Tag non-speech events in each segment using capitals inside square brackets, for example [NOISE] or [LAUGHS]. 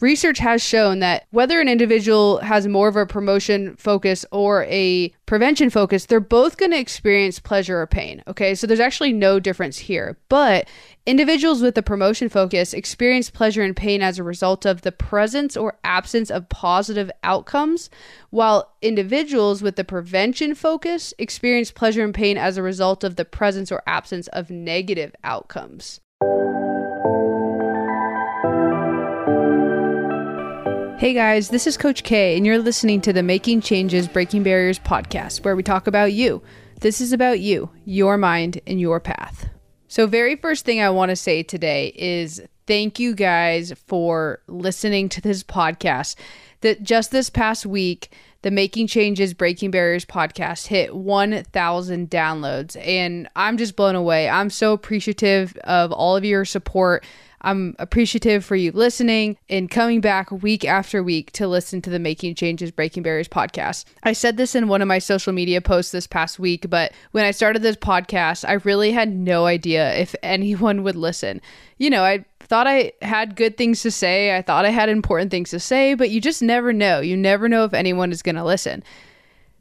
research has shown that whether an individual has more of a promotion focus or a prevention focus, they're both going to experience pleasure or pain. Okay, so there's actually no difference here. But individuals with a promotion focus experience pleasure and pain as a result of the presence or absence of positive outcomes, while individuals with the prevention focus experience pleasure and pain as a result of the presence or absence of negative outcomes. Hey guys, this is Coach K, and you're listening to the Making Changes Breaking Barriers podcast, where we talk about you. This is about you, your mind, and your path. So, very first thing I want to say today is thank you guys for listening to this podcast. That just this past week, the Making Changes Breaking Barriers podcast hit 1,000 downloads, and I'm just blown away. I'm so appreciative of all of your support I'm appreciative for you listening and coming back week after week to listen to the Making Changes Breaking Barriers podcast. I said this in one of my social media posts this past week, but when I started this podcast, I really had no idea if [LAUGHS] anyone would listen. You know, I thought I had good things to say, I thought I had important things to say, but you just never know. You never know if anyone is going to listen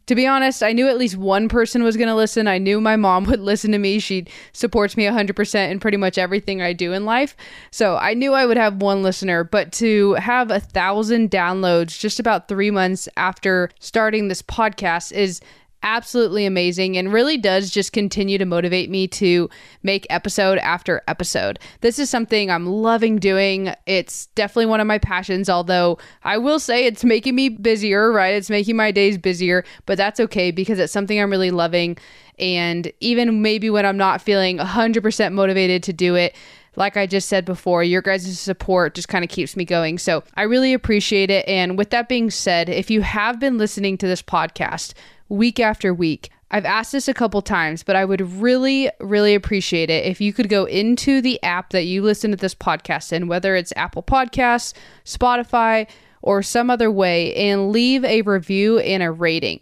to be honest, I knew at least one person was going to listen. I knew my mom [LAUGHS] would listen to me. She supports me 100% in pretty much everything I do in life. So I knew I would have one listener, but to have a thousand downloads just about three months after starting this podcast is absolutely amazing and really does just continue to motivate me to make episode after episode. This is something I'm loving doing. It's definitely one of my passions, although I will say it's making me busier, right? It's making my days busier, but that's okay because it's something I'm really loving. And even maybe when I'm not feeling 100% motivated to do it, like I just said before, your guys' support just kind of keeps me going. So I really appreciate it. And with that being said, if you have been listening to this podcast, week after week. I've asked this a couple times, but I would really, really appreciate it if you could go into the app that you listen to this podcast in, whether it's Apple Podcasts, Spotify, or some other way, and leave a review and a rating.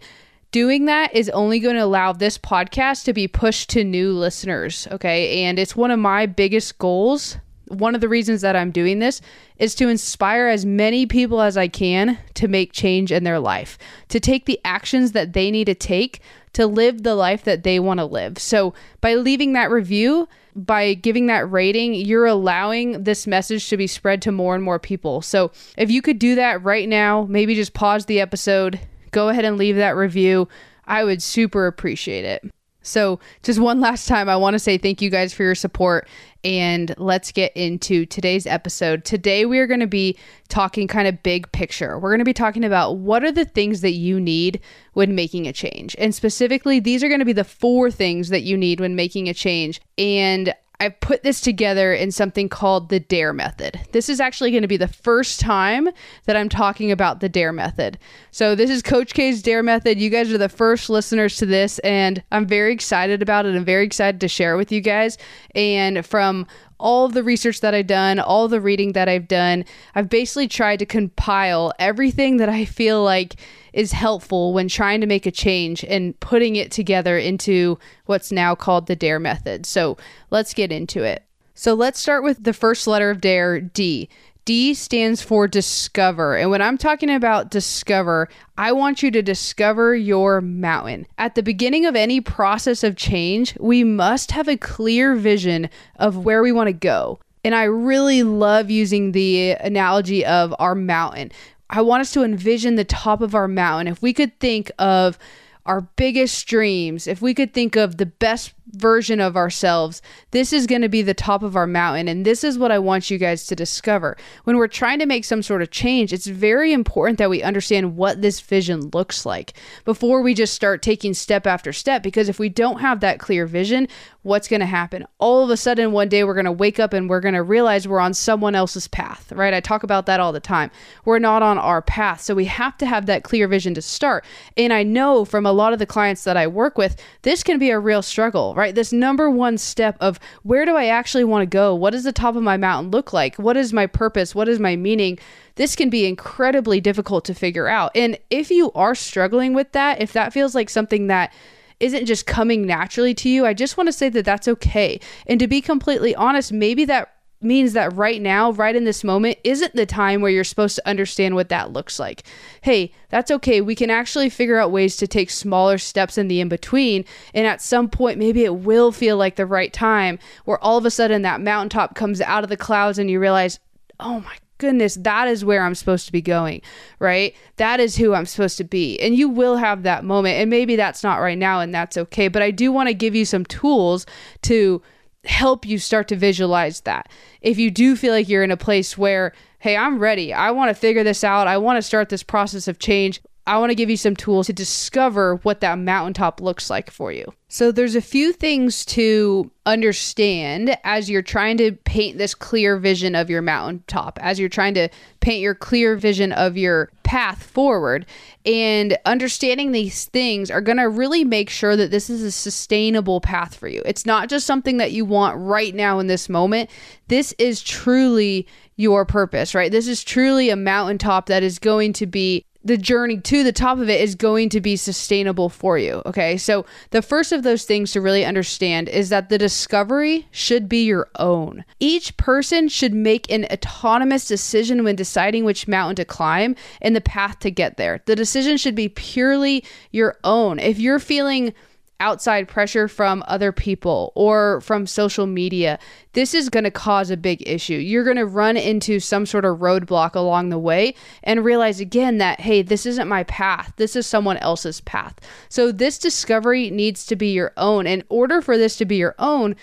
Doing that is only going to allow this podcast to be pushed to new listeners, okay? And it's one of my biggest goals one of the reasons that I'm doing this is to inspire as many people as I can to make change in their life, to take the actions that they need to take to live the life that they want to live. So, by leaving that review, by giving that rating, you're allowing this message to be spread to more and more people. So, if you could do that right now, maybe just pause the episode, go ahead and leave that review. I would super appreciate it. So, just one last time, I want to say thank you guys for your support and let's get into today's episode. Today, we are going to be talking kind of big picture. We're going to be talking about what are the things that you need when making a change. And specifically, these are going to be the four things that you need when making a change. And I put this together in something called the DARE method. This is actually going to be the first time that I'm talking about the DARE method. So, this is Coach K's DARE method. You guys are the first listeners to this, and I'm very excited about it. I'm very excited to share it with you guys. And from all the research that I've done, all the reading that I've done, I've basically tried to compile everything that I feel like is helpful when trying to make a change and putting it together into what's now called the DARE method. So let's get into it. So let's start with the first letter of DARE, D. D stands for discover. And when I'm talking about discover, I want you to discover your mountain. At the beginning of any process of change, we must have a clear vision of where we want to go. And I really love using the analogy of our mountain. I want us to envision the top of our mountain. If we could think of our biggest dreams, if we could think of the best version of ourselves, this is going to be the top of our mountain. And this is what I want you guys to discover. When we're trying to make some sort of change, it's very important that we understand what this vision looks like before we just start taking step after step. Because if we don't have that clear vision, what's going to happen? All of a sudden, one day we're going to wake up and we're going to realize we're on someone else's path, right? I talk about that all the time. We're not on our path. So we have to have that clear vision to start. And I know from a lot of the clients that I work with, this can be a real struggle, right? This number one step of where do I actually want to go? What does the top of my mountain look like? What is my purpose? What is my meaning? This can be incredibly difficult to figure out. And if you are struggling with that, if that feels like something that isn't just coming naturally to you, I just want to say that that's okay. And to be completely honest, maybe that means that right now, right in this moment, isn't the time where you're supposed to understand what that looks like. Hey, that's okay. We can actually figure out ways to take smaller steps in the in between. And at some point, maybe it will feel like the right time where all of a sudden that mountaintop comes out of the clouds and you realize, oh my goodness, that is where I'm supposed to be going, right? That is who I'm supposed to be. And you will have that moment. And maybe that's not right now, and that's okay. But I do want to give you some tools to help you start to visualize that. If you do feel like you're in a place where, hey, I'm ready, I want to figure this out, I want to start this process of change, I want to give you some tools to discover what that mountaintop looks like for you. So, there's a few things to understand as you're trying to paint this clear vision of your mountaintop, as you're trying to paint your clear vision of your path forward. And understanding these things are going to really make sure that this is a sustainable path for you. It's not just something that you want right now in this moment. This is truly your purpose, right? This is truly a mountaintop that is going to be the journey to the top of it is going to be sustainable for you. Okay. So, the first of those things to really understand is that the discovery should be your own. Each person should make an autonomous decision when deciding which mountain to climb and the path to get there. The decision should be purely your own. If you're feeling outside pressure from other people or from social media, this is going to cause a big issue. You're going to run into some sort of roadblock along the way and realize again that, hey, this isn't my path. This is someone else's path. So this discovery needs to be your own. In order for this to be your own,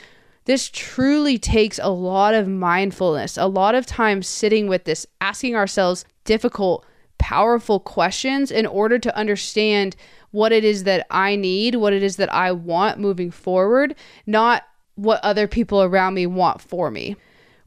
this truly takes a lot of mindfulness, a lot of time sitting with this, asking ourselves difficult, powerful questions in order to understand what it is that I need, what it is that I want moving forward, not what other people around me want for me.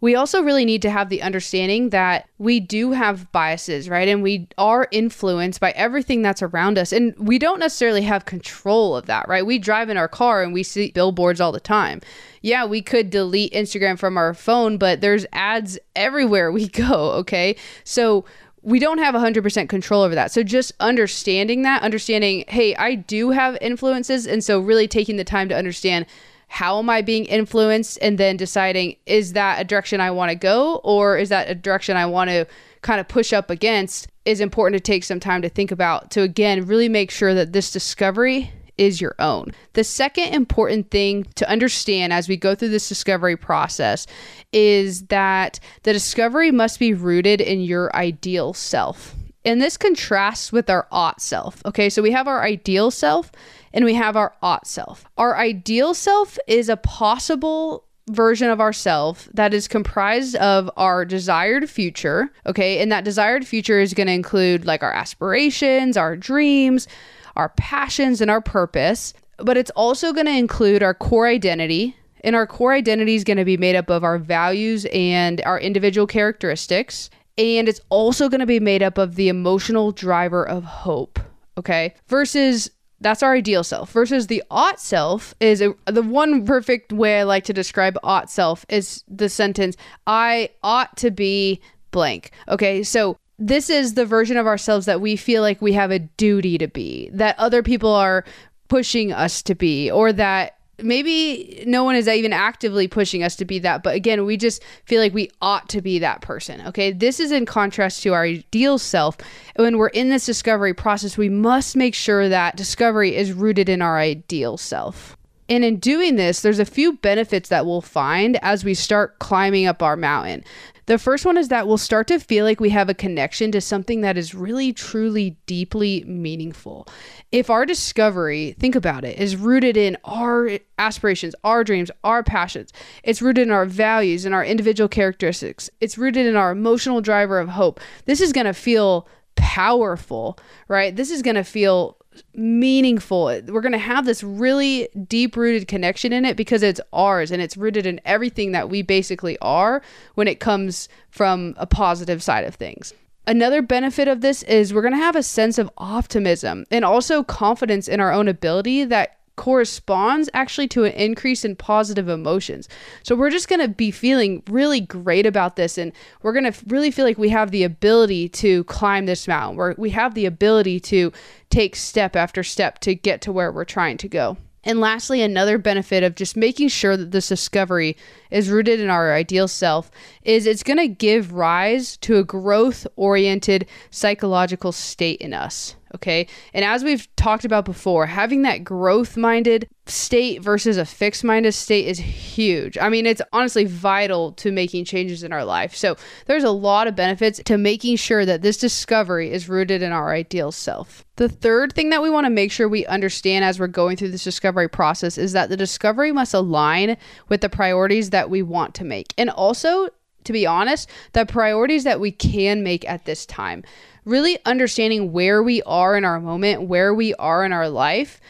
We also really need to have the understanding that we do have biases, right? And we are influenced by everything that's around us. And we don't necessarily have control of that, right? We drive in our car and we see billboards all the time. Yeah, we could delete Instagram from our phone, but there's ads everywhere we [LAUGHS] go, okay? So we don't have 100% control over that. So just understanding that, understanding, hey, I do have influences. And so really taking the time to understand how am I being influenced and then deciding, is that a direction I want to go or is that a direction I want to kind of push up against is important to take some time to think about to again really make sure that this discovery is your own. The second important thing to understand as we go through this discovery process is that the discovery must be rooted in your ideal self. And this contrasts with our ought self. Okay, so we have our ideal self and we have our ought self. Our ideal self is a possible version of ourself that is comprised of our desired future okay and that desired future is going to include like our aspirations our dreams our passions, and our purpose. But it's also going to include our core identity. And our core identity is going to be made up of our values and our individual characteristics. And it's also going to be made up of the emotional driver of hope. Okay. Versus that's our ideal self versus the ought self is a, the one perfect way I like to describe ought self is the sentence I ought to be blank. Okay, so this is the version of ourselves that we feel like we have a duty to be, that other people are pushing us to be, or that maybe no one is even actively pushing us to be that. But again, we just feel like we ought to be that person. Okay. This is in contrast to our ideal self. When we're in this discovery process, we must make sure that discovery is rooted in our ideal self. And in doing this, there's a few benefits that we'll find as we start climbing up our mountain. The first one is that we'll start to feel like we have a connection to something that is really, truly, deeply meaningful. If our discovery, think about it, is rooted in our aspirations, our dreams, our passions, it's rooted in our values and our individual characteristics, it's rooted in our emotional driver of hope, this is going to feel powerful, right? This is going to feel meaningful. We're going to have this really deep rooted connection in it because it's ours and it's rooted in everything that we basically are when it comes from a positive side of things. Another benefit of this is we're going to have a sense of optimism and also confidence in our own ability that corresponds actually to an increase in positive emotions. So we're just going to be feeling really great about this and we're going to really feel like we have the ability to climb this mountain. Where we have the ability to take step after step to get to where we're trying to go. And lastly, another benefit of just making sure that this discovery is rooted in our ideal self is it's going to give rise to a growth oriented psychological state in us. Okay. And as we've talked about before, having that growth minded state versus a fixed minded state is huge. I mean, it's honestly vital to making changes in our life. So there's a lot of benefits to making sure that this discovery is rooted in our ideal self. The third thing that we want to make sure we understand as we're going through this discovery process is that the discovery must align with the priorities that we want to make. And also, to be honest, the priorities that we can make at this time really understanding where we are in our moment, where we are in our life,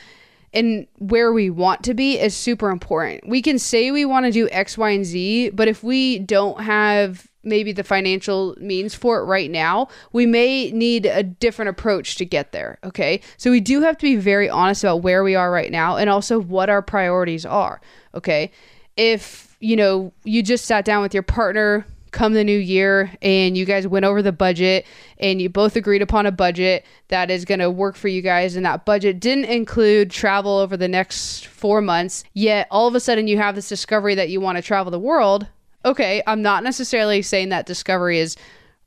and where we want to be is super important. We can say we want to do X, Y, and Z, but if we don't have maybe the financial means for it right now, we may need a different approach to get there. Okay. So we do have to be very honest about where we are right now and also what our priorities are. Okay. If, you know, you just sat down with your partner, come the new year and you guys went over the budget and you both agreed upon a budget that is going to work for you guys. And that budget didn't include travel over the next 4 months. Yet all of a sudden you have this discovery that you want to travel the world. Okay i'm not necessarily saying that discovery is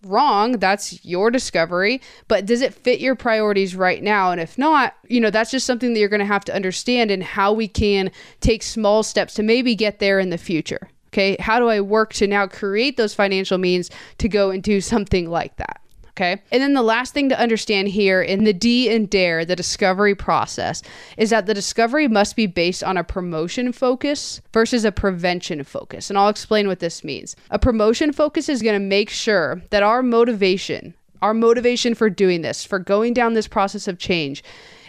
wrong. That's your discovery. But does it fit your priorities right now? And if not you know that's just something that you're going to have to understand and how we can take small steps to maybe get there in the future Okay. How do I work to now create those financial means to go and do something like that? Okay. And then the last thing to understand here in the D and DARE, the discovery process, is that the discovery must be based on a promotion focus versus a prevention focus. And I'll explain what this means. A promotion focus is going to make sure that our motivation, our motivation for doing this, for going down this process of change,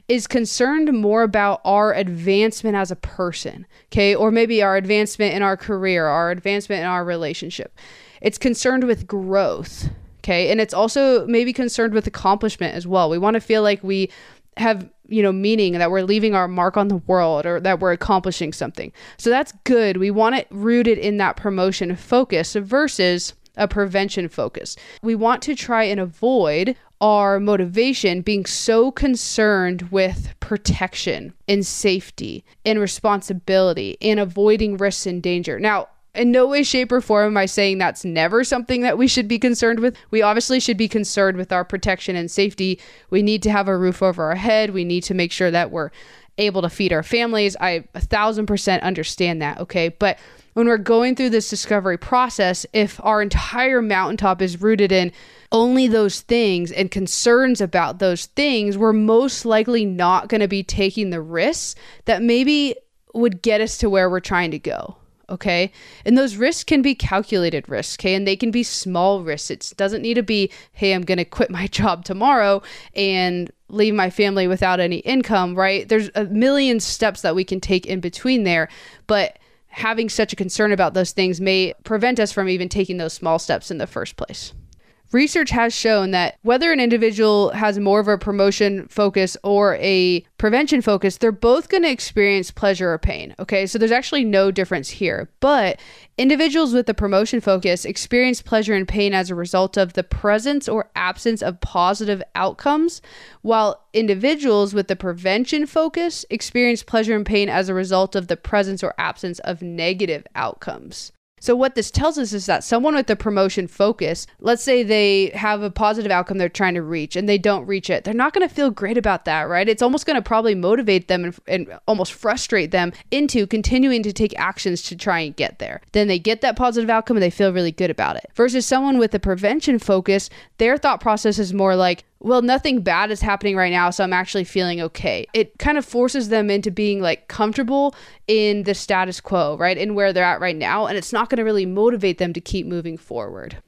is concerned more about our advancement as a person, okay? Or maybe our advancement in our career, our advancement in our relationship. It's concerned with growth, okay? And it's also maybe concerned with accomplishment as well. We want to feel like we have, you know, meaning that we're leaving our mark on the world or that we're accomplishing something. So that's good. We want it rooted in that promotion focus versus a prevention focus. We want to try and avoid our motivation being so concerned with protection and safety and responsibility and avoiding risks and danger. Now, in no way, shape, or form am I saying that's never something that we should be concerned with. We obviously should be concerned with our protection and safety. We need to have a roof over our head. We need to make sure that we're able to feed our families. I a thousand percent understand that. Okay. But when we're going through this discovery process, if our entire mountaintop is rooted in only those things and concerns about those things, we're most likely not going to be taking the risks that maybe would get us to where we're trying to go. Okay. And those risks can be calculated risks. Okay. And they can be small risks. It doesn't need to be, hey, I'm going to quit my [LAUGHS] job tomorrow and leave my family without any income, right? There's a million steps that we can take in between there. But having such a concern about those things may prevent us from even taking those small steps in the first place. Research has shown that whether an individual has more of a promotion focus or a prevention focus, they're both going to experience pleasure or pain. Okay, so there's actually no difference here. But individuals with the promotion focus experience pleasure and pain as a result of the presence or absence of positive outcomes, while individuals with the prevention focus experience pleasure and pain as a result of the presence or absence of negative outcomes. So, what this tells us is that someone with a promotion focus, let's say they have a positive outcome they're trying to reach and they don't reach it, they're not going to feel great about that, right? It's almost going to probably motivate them and, and, almost frustrate them into continuing to take actions to try and get there. Then they get that positive outcome and they feel really good about it. Versus someone with a prevention focus, their thought process is more like, well, nothing bad is happening right now, so I'm actually feeling okay. It kind of forces them into being like comfortable in the status quo, right? In where they're at right now. And it's not going to really motivate them to keep moving forward.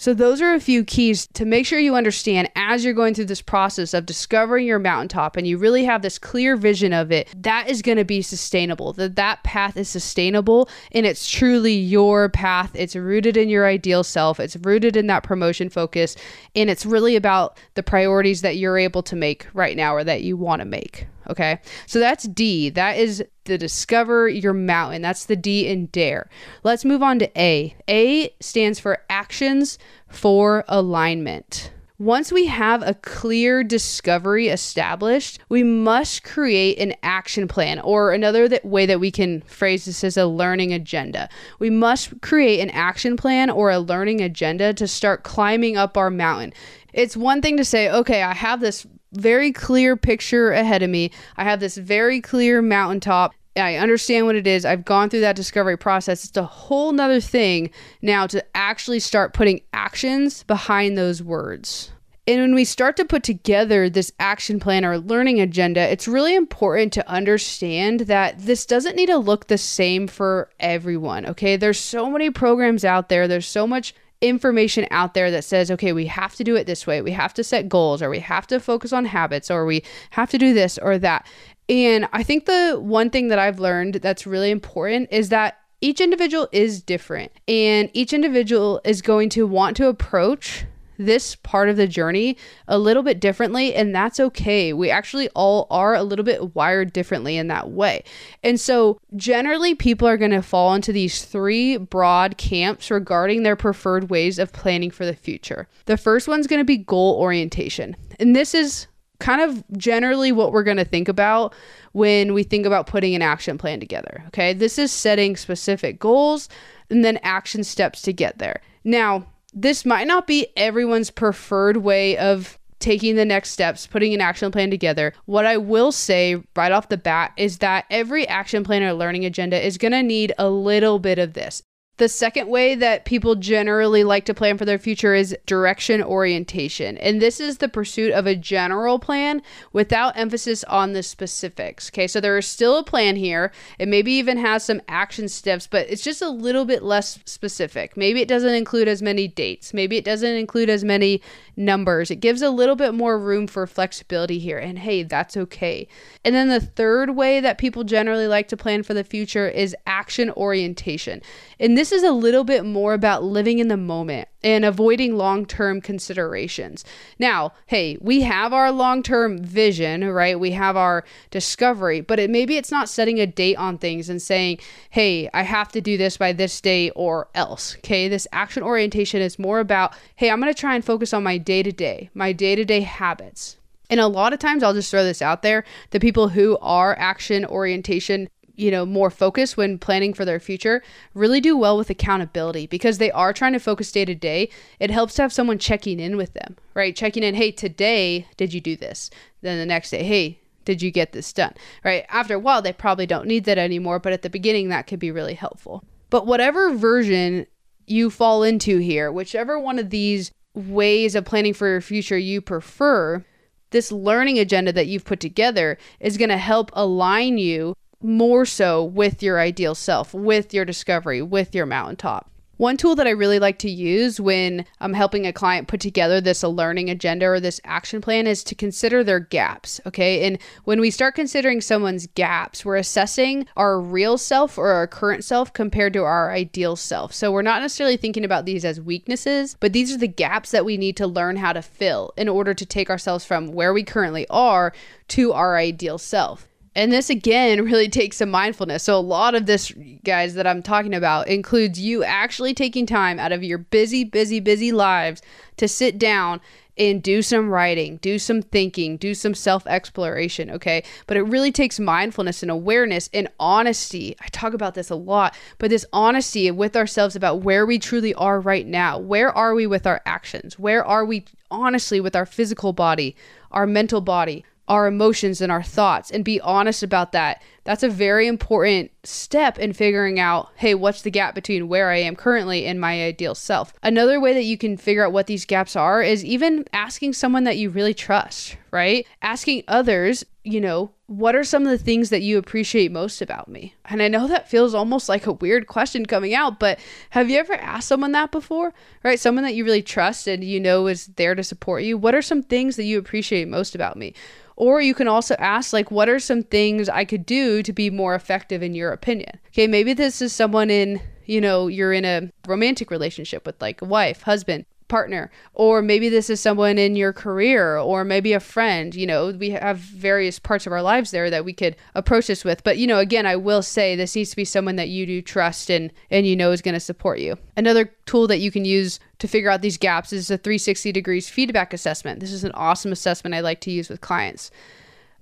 So, those are a few keys to make sure you understand as you're going through this process of discovering your mountaintop and you really have this clear vision of it. That is going to be sustainable. That that path is sustainable and it's truly your path. It's rooted in your ideal self. It's rooted in that promotion focus and it's really about the priorities that you're able to make right now or that you want to make. Okay. So that's D. That is the discover your mountain. That's the D in dare. Let's move on to A. A stands for actions for alignment. Once we have a clear discovery established, we must create an action plan, or another that way that we can phrase this as a learning agenda. We must create an action plan or a learning agenda to start climbing up our mountain. It's one thing to say, okay, I have this very clear picture ahead of me. I have this very clear mountaintop. I understand what it is. I've gone through that discovery process. It's a whole nother thing now to actually start putting actions behind those words. And when we start to put together this action plan or learning agenda, it's really important to understand that this doesn't need to look the same for everyone. Okay. There's so many programs out there, there's so much information out there that says, okay, we have to do it this way. We have to set goals, or we have to focus on habits, or we have to do this or that. And I think the one thing that I've learned that's really important is that each individual is different, and each individual is going to want to approach this part of the journey a little bit differently, and that's okay. We actually all are a little bit wired differently in that way. And so, generally, people are going to fall into these three broad camps regarding their preferred ways of planning for the future. The first one's going to be goal orientation, and this is kind of generally what we're going to think about when we think about putting an action plan together. Okay, this is setting specific goals and then action steps to get there. Now, this might not be everyone's preferred way of taking the next steps, putting an action plan together. What I will say right off the bat is that every action plan or learning agenda is going to need a little bit of this. The second way that people generally like to plan for their future is direction orientation. And this is the pursuit of a general plan without emphasis on the specifics. Okay, so there is still a plan here. It maybe even has some action steps, but it's just a little bit less specific. Maybe it doesn't include as many dates. Maybe it doesn't include as many numbers. It gives a little bit more room for flexibility here. And hey, that's okay. And then the third way that people generally like to plan for the future is action orientation. And this is a little bit more about living in the moment and avoiding long term considerations. Now, hey, we have our long term vision, right? We have our discovery, but it, maybe it's not setting a date on things and saying, hey, I have to do this by this day or else. Okay. This action orientation is more about, hey, I'm going to try and focus on my day to day, my day to day habits. And a lot of times, I'll just throw this out there the people who are action orientation you know, more focused when planning for their future really do well with accountability because they are trying to focus day to day. It helps to have someone checking in with them, right? Checking in, hey, today, did you do this? Then the next day, hey, did you get this done? Right? After a while, they probably don't need that anymore, but at the beginning, that could be really helpful. But whatever version you fall into here, whichever one of these ways of planning for your future you prefer, this learning agenda that you've put together is going to help align you more so with your ideal self, with your discovery, with your mountaintop. One tool that I really like to use when I'm helping a client put together this learning agenda or this action plan is to consider their gaps. Okay. And when we start considering someone's gaps, we're assessing our real self or our current self compared to our ideal self. So we're not necessarily thinking about these as weaknesses, but these are the gaps that we need to learn how to fill in order to take ourselves from where we currently are to our ideal self. And this again really takes some mindfulness. So, a lot of this, guys, that I'm talking about includes you actually taking time out of your busy, busy, busy lives to sit down and do some writing, do some thinking, do some self exploration, okay? But it really takes mindfulness and awareness and honesty. I talk about this a lot, but this honesty with ourselves about where we truly are right now. Where are we with our actions? Where are we honestly with our physical body, our mental body? Our emotions and our thoughts and be honest about that. That's a very important step in figuring out, hey, what's the gap between where I am currently and my ideal self? Another way that you can figure out what these gaps are is even asking someone that you really trust, right? Asking others, you know, what are some of the things that you appreciate most about me? And I know that feels almost like a weird question coming out, but have you ever asked someone that before? Right? Someone that you really trust and you know is there to support you. What are some things that you appreciate most about me? Or you can also ask, like, what are some things I could do to be more effective in your opinion? Okay, maybe this is someone in, you know, you're in a romantic relationship with like a wife, husband. partner, or maybe this is someone in your career, or maybe a friend. You know, we have various parts of our lives there that we could approach this with. But, you know, again, I will say this needs to be someone that you do trust and, and you know is going to support you. Another tool that you can use to figure out these gaps is a 360 degrees feedback assessment. This is an awesome assessment I like to use with clients.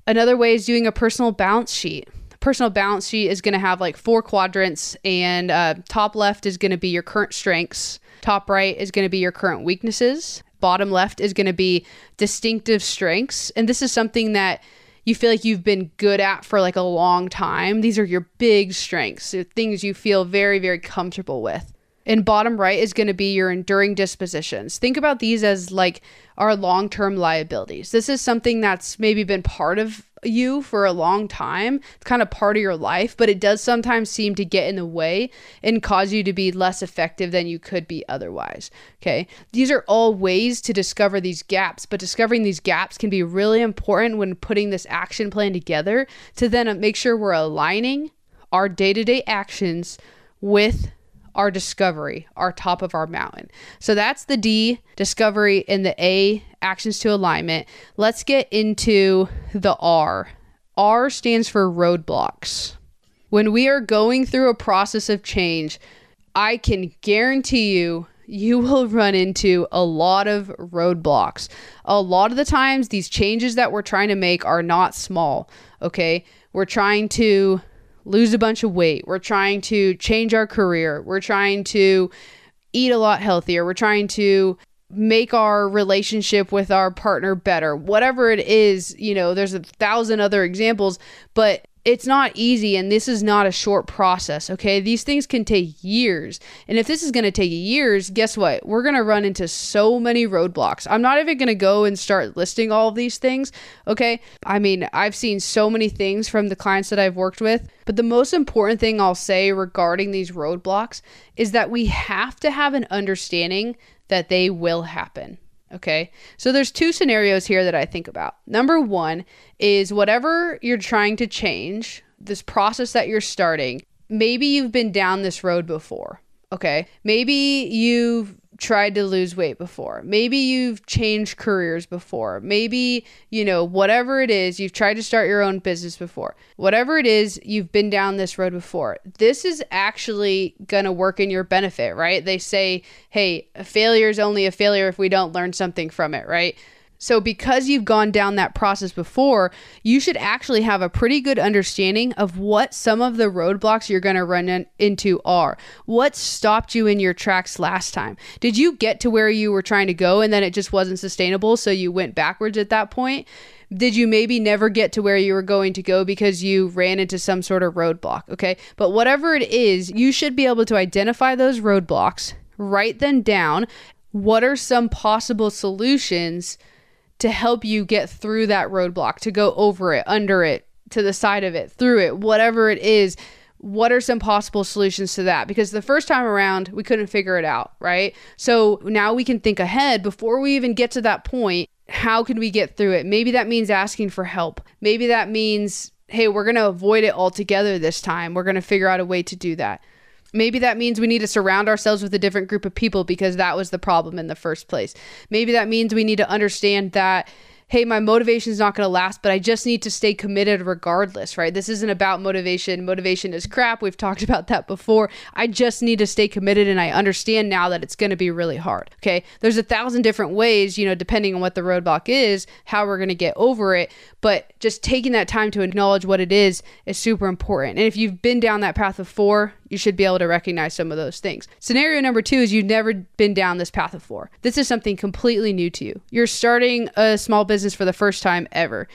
Another way is doing a personal balance sheet personal balance sheet is going to have like four quadrants, and uh, top left is going to be your current strengths, top right is going to be your current weaknesses, bottom left is going to be distinctive strengths. And this is something that you feel like you've been good at for like a long time. These are your big strengths, things you feel very, very comfortable with. And bottom right is going to be your enduring dispositions. Think about these as like our long term liabilities. This is something that's maybe been part of you for a long time. It's kind of part of your life, but it does sometimes seem to get in the way and cause you to be less effective than you could be otherwise. Okay. These are all ways to discover these gaps, but discovering these gaps can be really important when putting this action plan together to then make sure we're aligning our day to day actions with our discovery, our top of our mountain. So that's the D, discovery, and the A, actions to alignment. Let's get into the R. R stands for roadblocks. When we are going through a process of change, I can guarantee you you will run into a lot of roadblocks. A lot of the times, these changes that we're trying to make are not small. Okay. We're trying to lose a bunch of weight. We're trying to change our career. We're trying to eat a lot healthier. We're trying to make our relationship with our partner better. Whatever it is, you know, there's a thousand other examples, but it's not easy and this is not a short process, okay? These things can take years. And if this is going to take years, guess what? We're going to run into so many roadblocks. I'm not even going to go and start listing all of these things, okay? I mean, I've seen so many things from the clients that I've worked with, but the most important thing I'll say regarding these roadblocks is that we have to have an understanding that they will happen. Okay. So there's two scenarios here that I think about. Number one is whatever you're trying to change, this process that you're starting, maybe you've been down this road before. Okay. Maybe you've tried to lose weight before. Maybe you've changed careers before. Maybe, you know, whatever it is, you've tried to start your own business before. Whatever it is, you've been down this road before. This is actually going to work in your benefit, right? They say, hey, a failure is only a failure if we don't learn something from it, right? So, because you've gone down that process before, you should actually have a pretty good understanding of what some of the roadblocks you're going to run in, into are. What stopped you in your tracks last time? Did you get to where you were trying to go and then it just wasn't sustainable? So, you went backwards at that point? Did you maybe never get to where you were going to go because you ran into some sort of roadblock? Okay. But whatever it is, you should be able to identify those roadblocks, write them down. What are some possible solutions? To help you get through that roadblock, to go over it, under it, to the side of it, through it, whatever it is. What are some possible solutions to that? Because the first time around, we couldn't figure it out, right? So now we can think ahead before we even get to that point. How can we get through it? Maybe that means asking for help. Maybe that means, hey, we're going to avoid it altogether this time. We're going to figure out a way to do that. Maybe that means we need to surround ourselves with a different group of people because that was the problem in the first place. Maybe that means we need to understand that hey, my motivation is not going to last, but I just need to stay committed regardless, right? This isn't about motivation. Motivation is crap. We've [LAUGHS] talked about that before. I just need to stay committed, and I understand now that it's going to be really hard. Okay. There's a thousand different ways, you know, depending on what the roadblock is, how we're going to get over it. But just taking that time to acknowledge what it is is super important. And if you've been down that path before, you should be able to recognize some of those things. Scenario number two is you've never been down this path before. This is something completely new to you. You're starting a small business for the first time ever.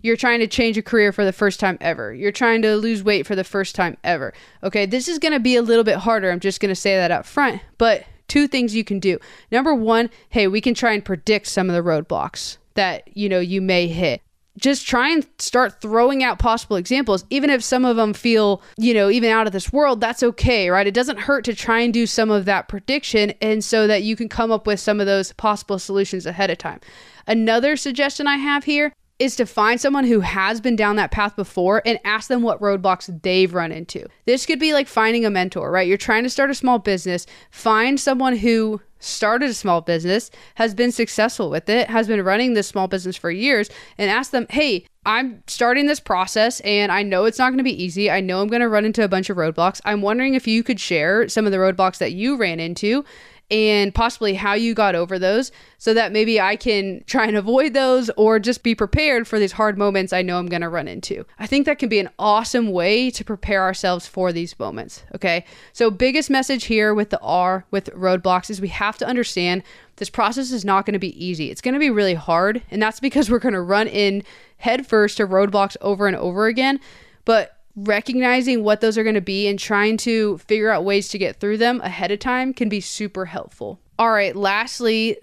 You're trying to change a career for the first time ever. You're trying to lose weight for the first time ever. Okay, this is to be a little bit harder. I'm just to say that up front. But two things you can do. Number one, hey, we can try and predict some of the roadblocks that you know you may hit just try and start throwing out possible examples even if some of them feel you know even out of this world that's okay right it doesn't hurt to try and do some of that prediction and so that you can come up with some of those possible solutions ahead of time another suggestion i have here is to find someone who has been down that path before and ask them what roadblocks they've run into. This could be like finding a mentor, right? You're trying to start a small business, find someone who started a small business, has been successful with it, has been running this small business for years, and ask them, hey, I'm starting this process and I know it's not going to be easy. I know I'm going to run into a bunch of roadblocks. I'm wondering if you could share some of the roadblocks that you ran into and possibly how you got over those so that maybe I can try and avoid those or just be prepared for these hard moments I know I'm going to run into. I think that can be an awesome way to prepare ourselves for these moments. Okay. So, biggest message here with the R, with roadblocks, is we have to understand this process is not going to be easy. It's going to be really hard. And that's because we're going to run in headfirst to roadblocks over and over again. But recognizing what those are going to be and trying to figure out ways to get through them ahead of time can be super helpful. All right, lastly,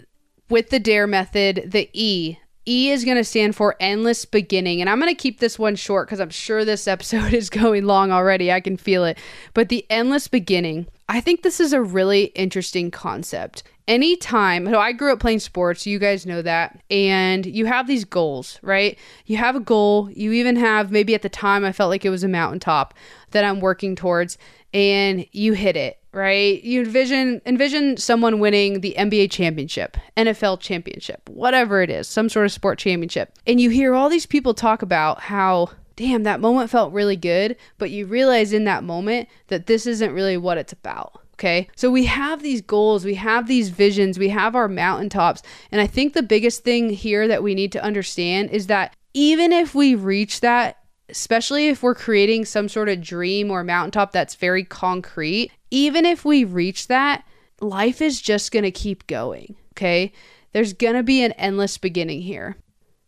with the DARE method, the E. E is going to stand for endless beginning. And I'm going to keep this one short because I'm sure this [LAUGHS] episode is going long already. I can feel it. But the endless beginning, I think this is a really interesting concept anytime so i grew up playing sports you guys know that and you have these goals right? You have a goal you even have maybe at the time i felt like it was a mountaintop that i'm working towards and you hit it right? You envision envision someone winning the nba championship nfl championship whatever it is some sort of sport championship and you hear all these people talk about how damn that moment felt really good but you realize in that moment that this isn't really what it's about Okay. So we have these goals, we have these visions, we have our mountaintops. And I think the biggest thing here that we need to understand is that even if we reach that, especially if we're creating some sort of dream or mountaintop that's very concrete, even if we reach that, life is just going to keep going. Okay. There's going to be an endless beginning here.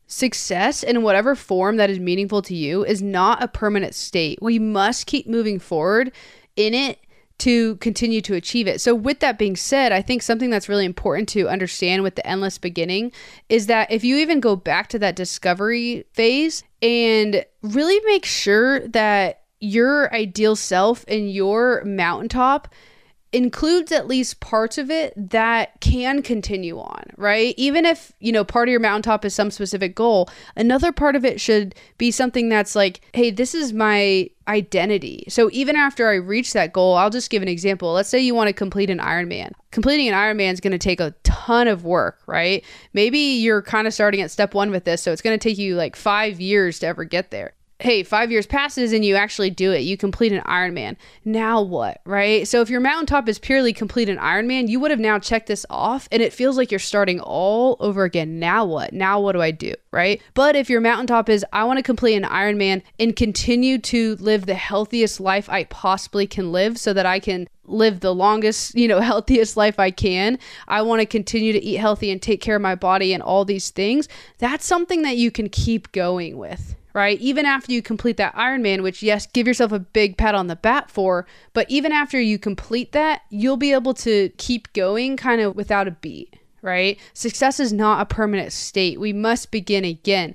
Success in whatever form that is meaningful to you is not a permanent state. We must keep moving forward in it to continue to achieve it. So, with that being said, I think something that's really important to understand with the endless beginning is that if you even go back to that discovery phase and really make sure that your ideal self and your mountaintop includes at least parts of it that can continue on, right? Even if, you know, part of your mountaintop is some specific goal, another part of it should be something that's like, hey, this is my identity. So even after I reach that goal, I'll just give an example. Let's say you want to complete an Ironman. Completing an Ironman is going to take a ton of work, right? Maybe you're kind of starting at step one with this, so it's going to take you like five years to ever get there hey, five years passes and you actually do it. You complete an Ironman. Now what, right? So if your mountaintop is purely complete an Ironman, you would have now checked this off and it feels like you're starting all over again. Now what? Now what do I do, right? But if your mountaintop is, I want to complete an Ironman and continue to live the healthiest life I possibly can live so that I can live the longest, [LAUGHS] you know, healthiest life I can. I want to continue to eat healthy and take care of my body and all these things. That's something that you can keep going with right? Even after you complete that Ironman, which, yes, give yourself a big pat on the back for, but even after you complete that, you'll be able to keep going kind of without a beat, right? Success is not a permanent state. We must begin again.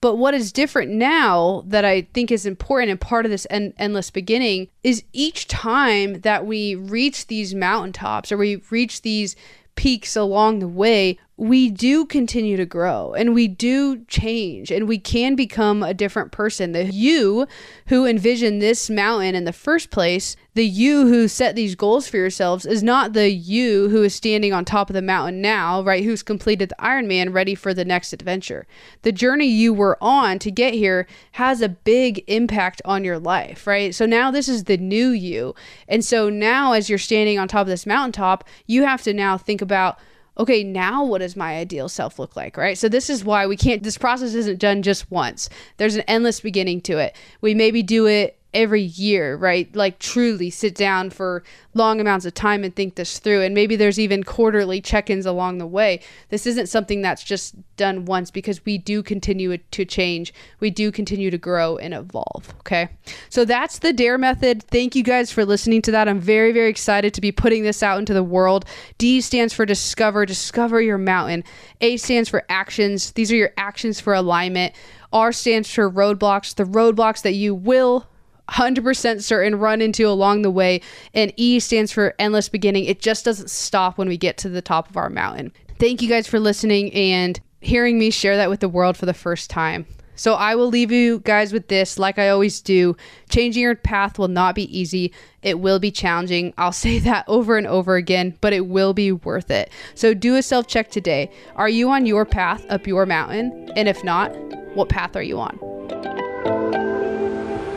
But what is different now that I think is important and part of this en- endless beginning is each time that we reach these mountaintops or we reach these peaks along the way, we do continue to grow and we do change and we can become a different person. The you who envisioned this mountain in the first place, the you who set these goals for yourselves, is not the you who is standing on top of the mountain now, right? Who's completed the Ironman ready for the next adventure. The journey you were on to get here has a big impact on your life, right? So now this is the new you. And so now, as you're standing on top of this mountaintop, you have to now think about okay, now what does my ideal self look like, right? So this is why we can't, this process isn't done just once. There's an endless beginning to it. We maybe do it every year, right? Like truly sit down for long amounts of time and think this through. And maybe there's even quarterly check ins along the way. This isn't something that's just done once because we do continue to change. We do continue to grow and evolve. Okay. So that's the DARE method. Thank you guys for listening to that. I'm very, very excited to be putting this out into the world. D stands for discover, discover your mountain. A stands for actions. These are your actions for alignment. R stands for roadblocks, the roadblocks that you will 100% certain run into along the way. And E stands for endless beginning. It just doesn't stop when we get to the top of our mountain. Thank you guys for listening and hearing me share that with the world for the first time. So I will leave you guys with this, like I always do. Changing your path will not be easy. It will be challenging. I'll [LAUGHS] say that over and over again, but it will be worth it. So do a self check today. Are you on your path up your mountain? And if not, what path are you on?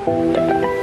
Thank you.